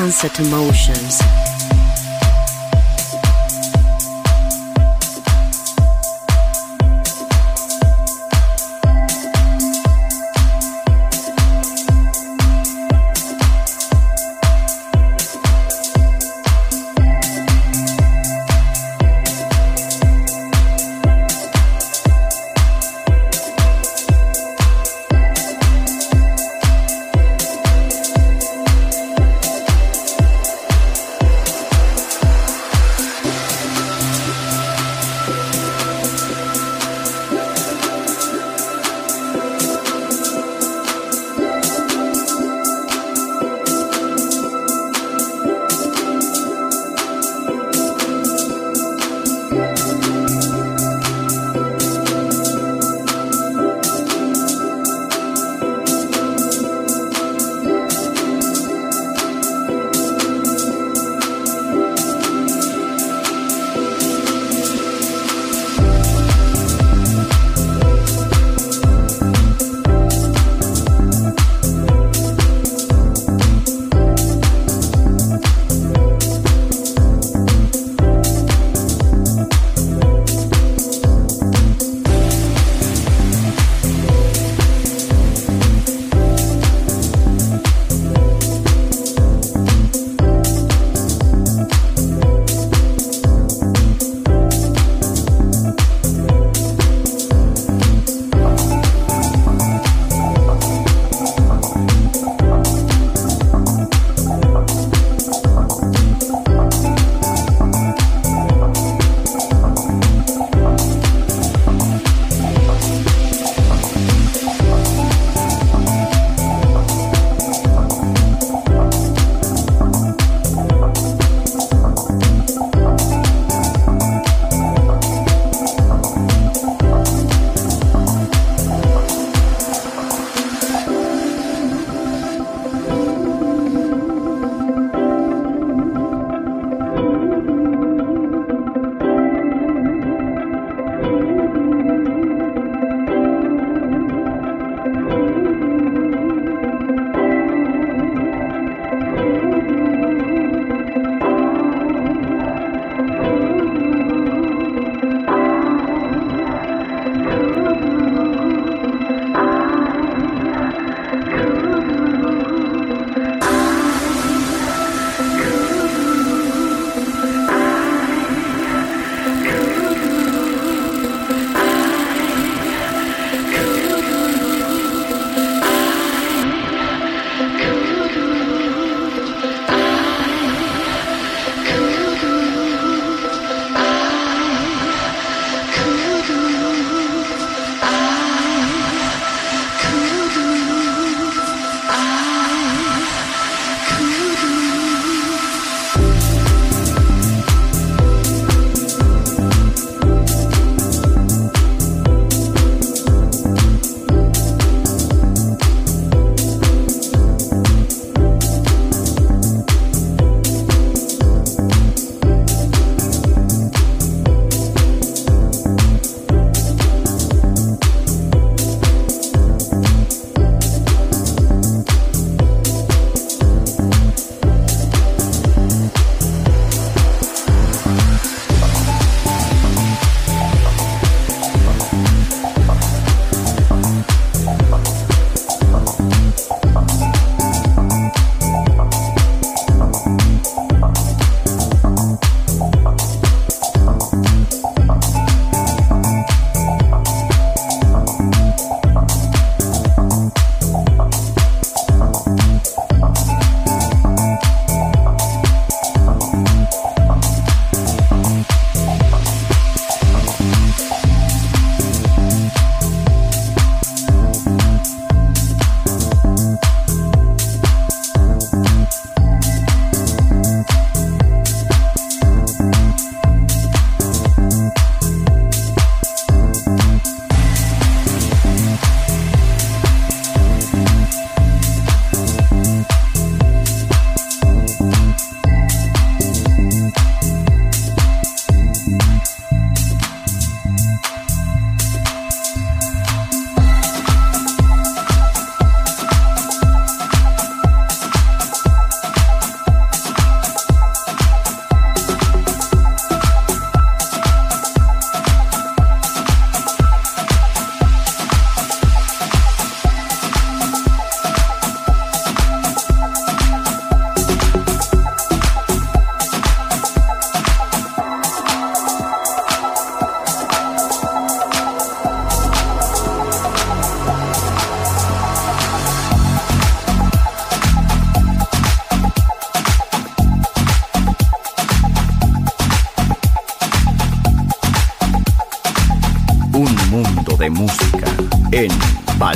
Sunset Emotions.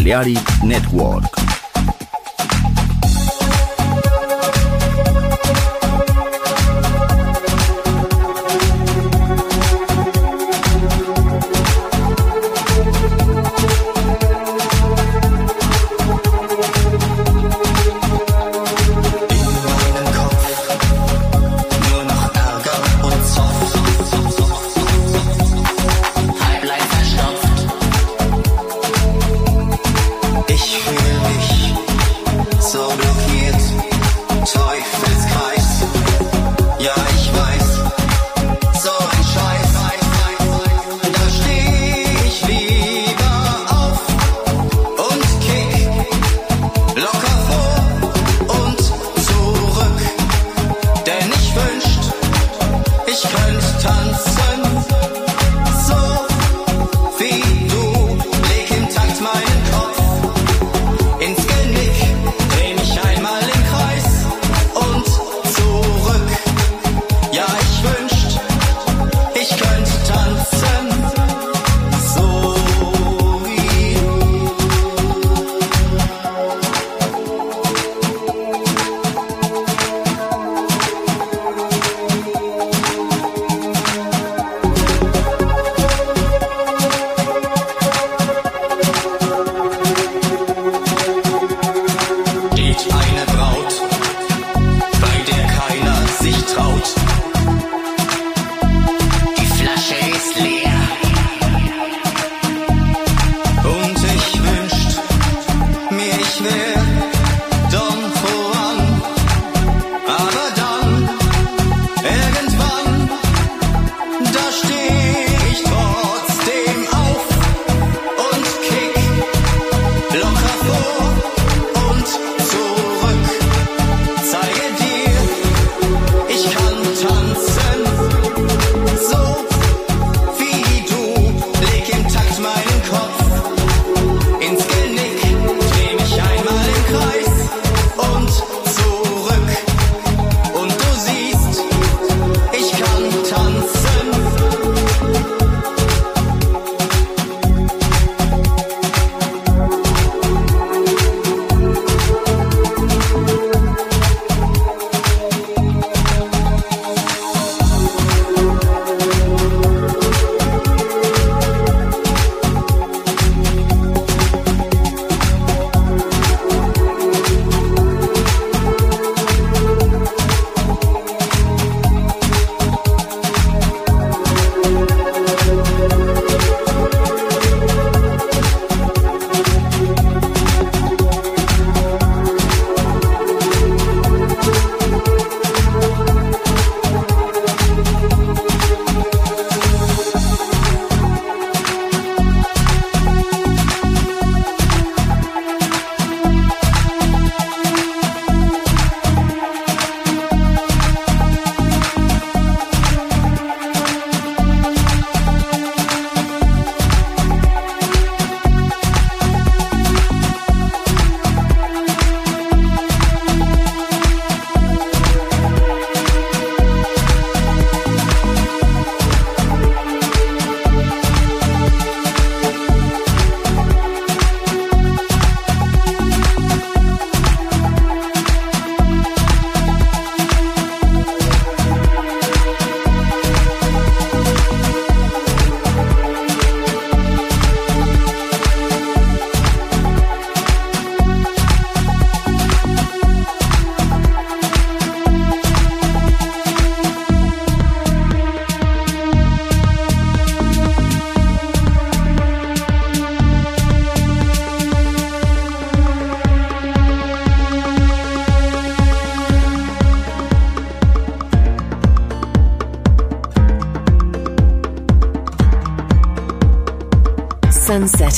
Balearic Network.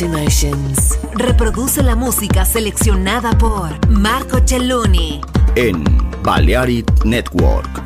Emotions. Reproduce la música seleccionada por Marco Celloni. En Balearic Network.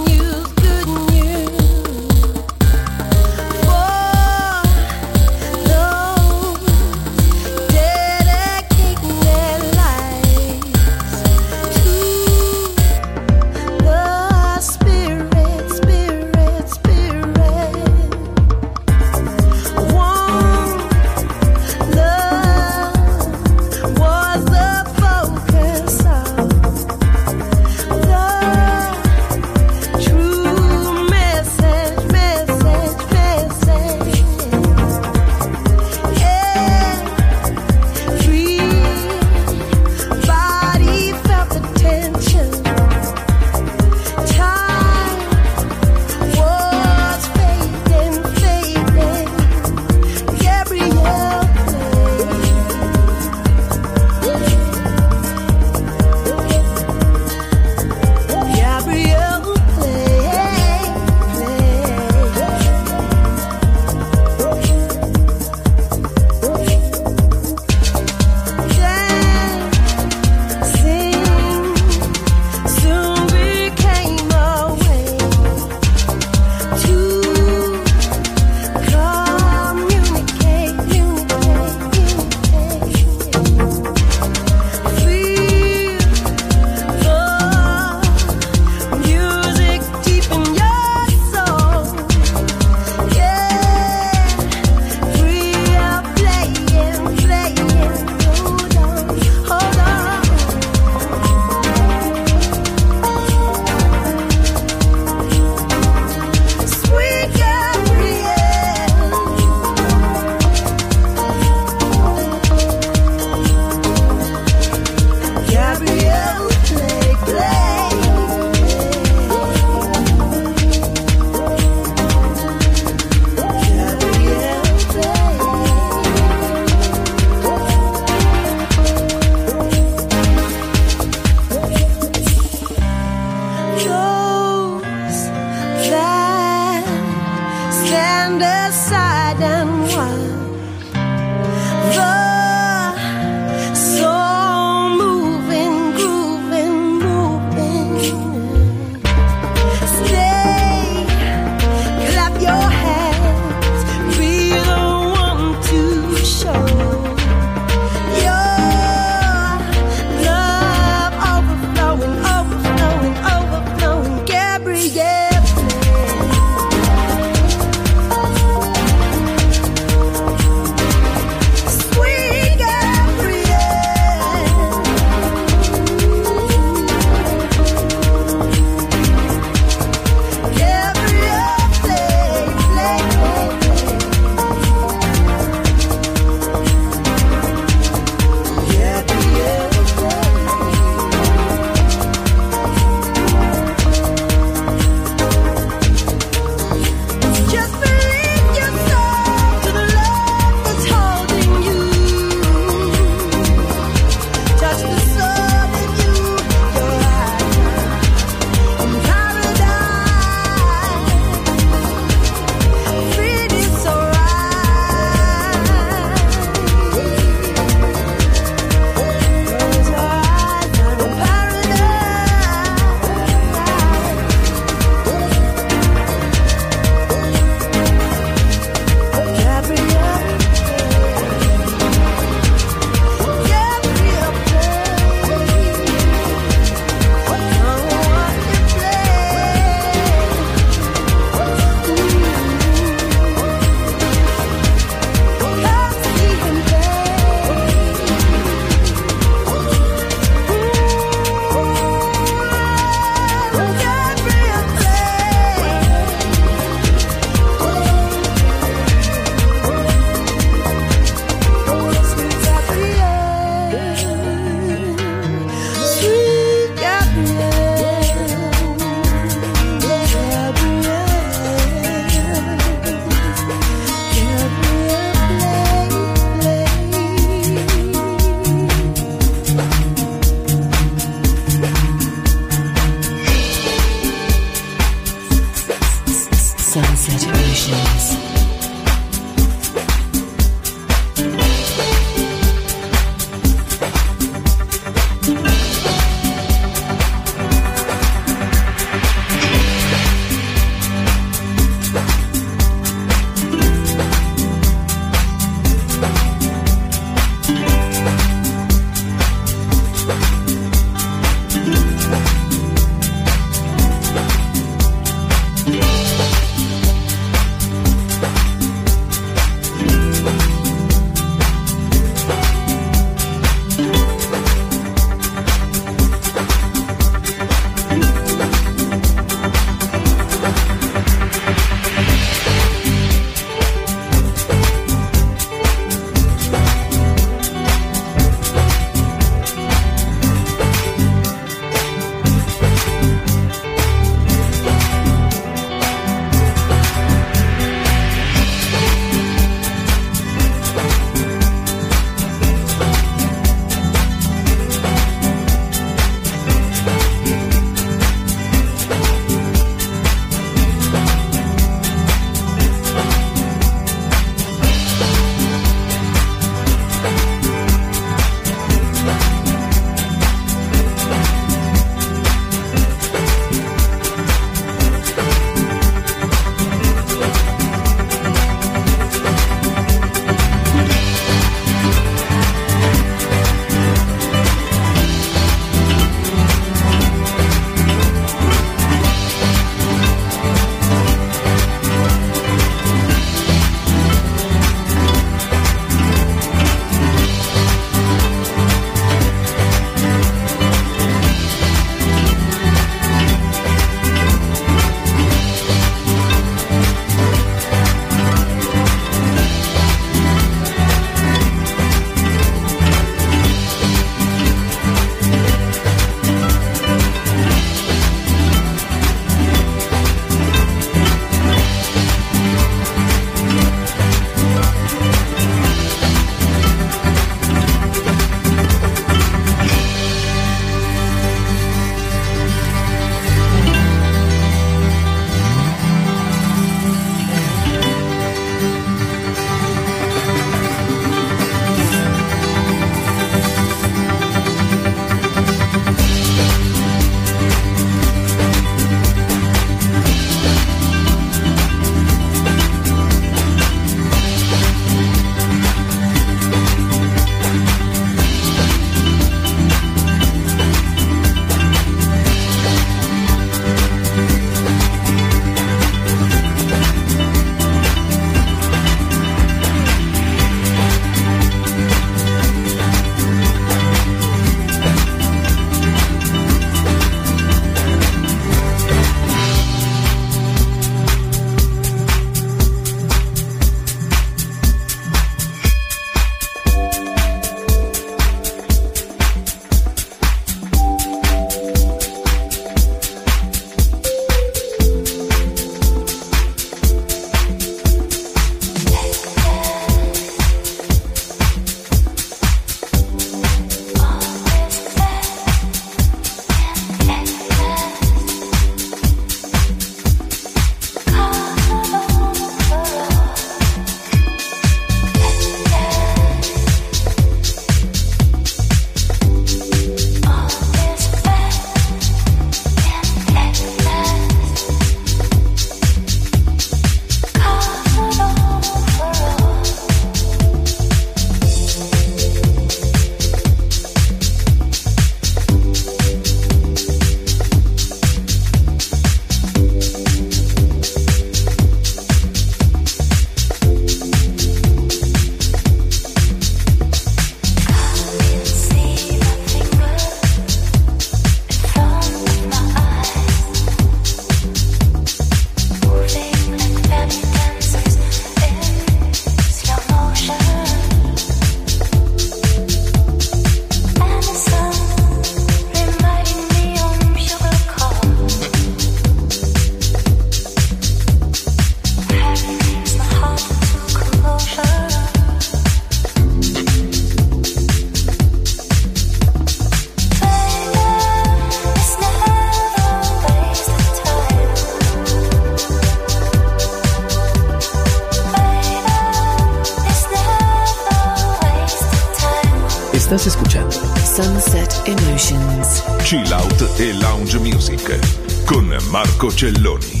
Estás escuchando Sunset Emotions. Chill Out e Lounge Music con Marco Celloni.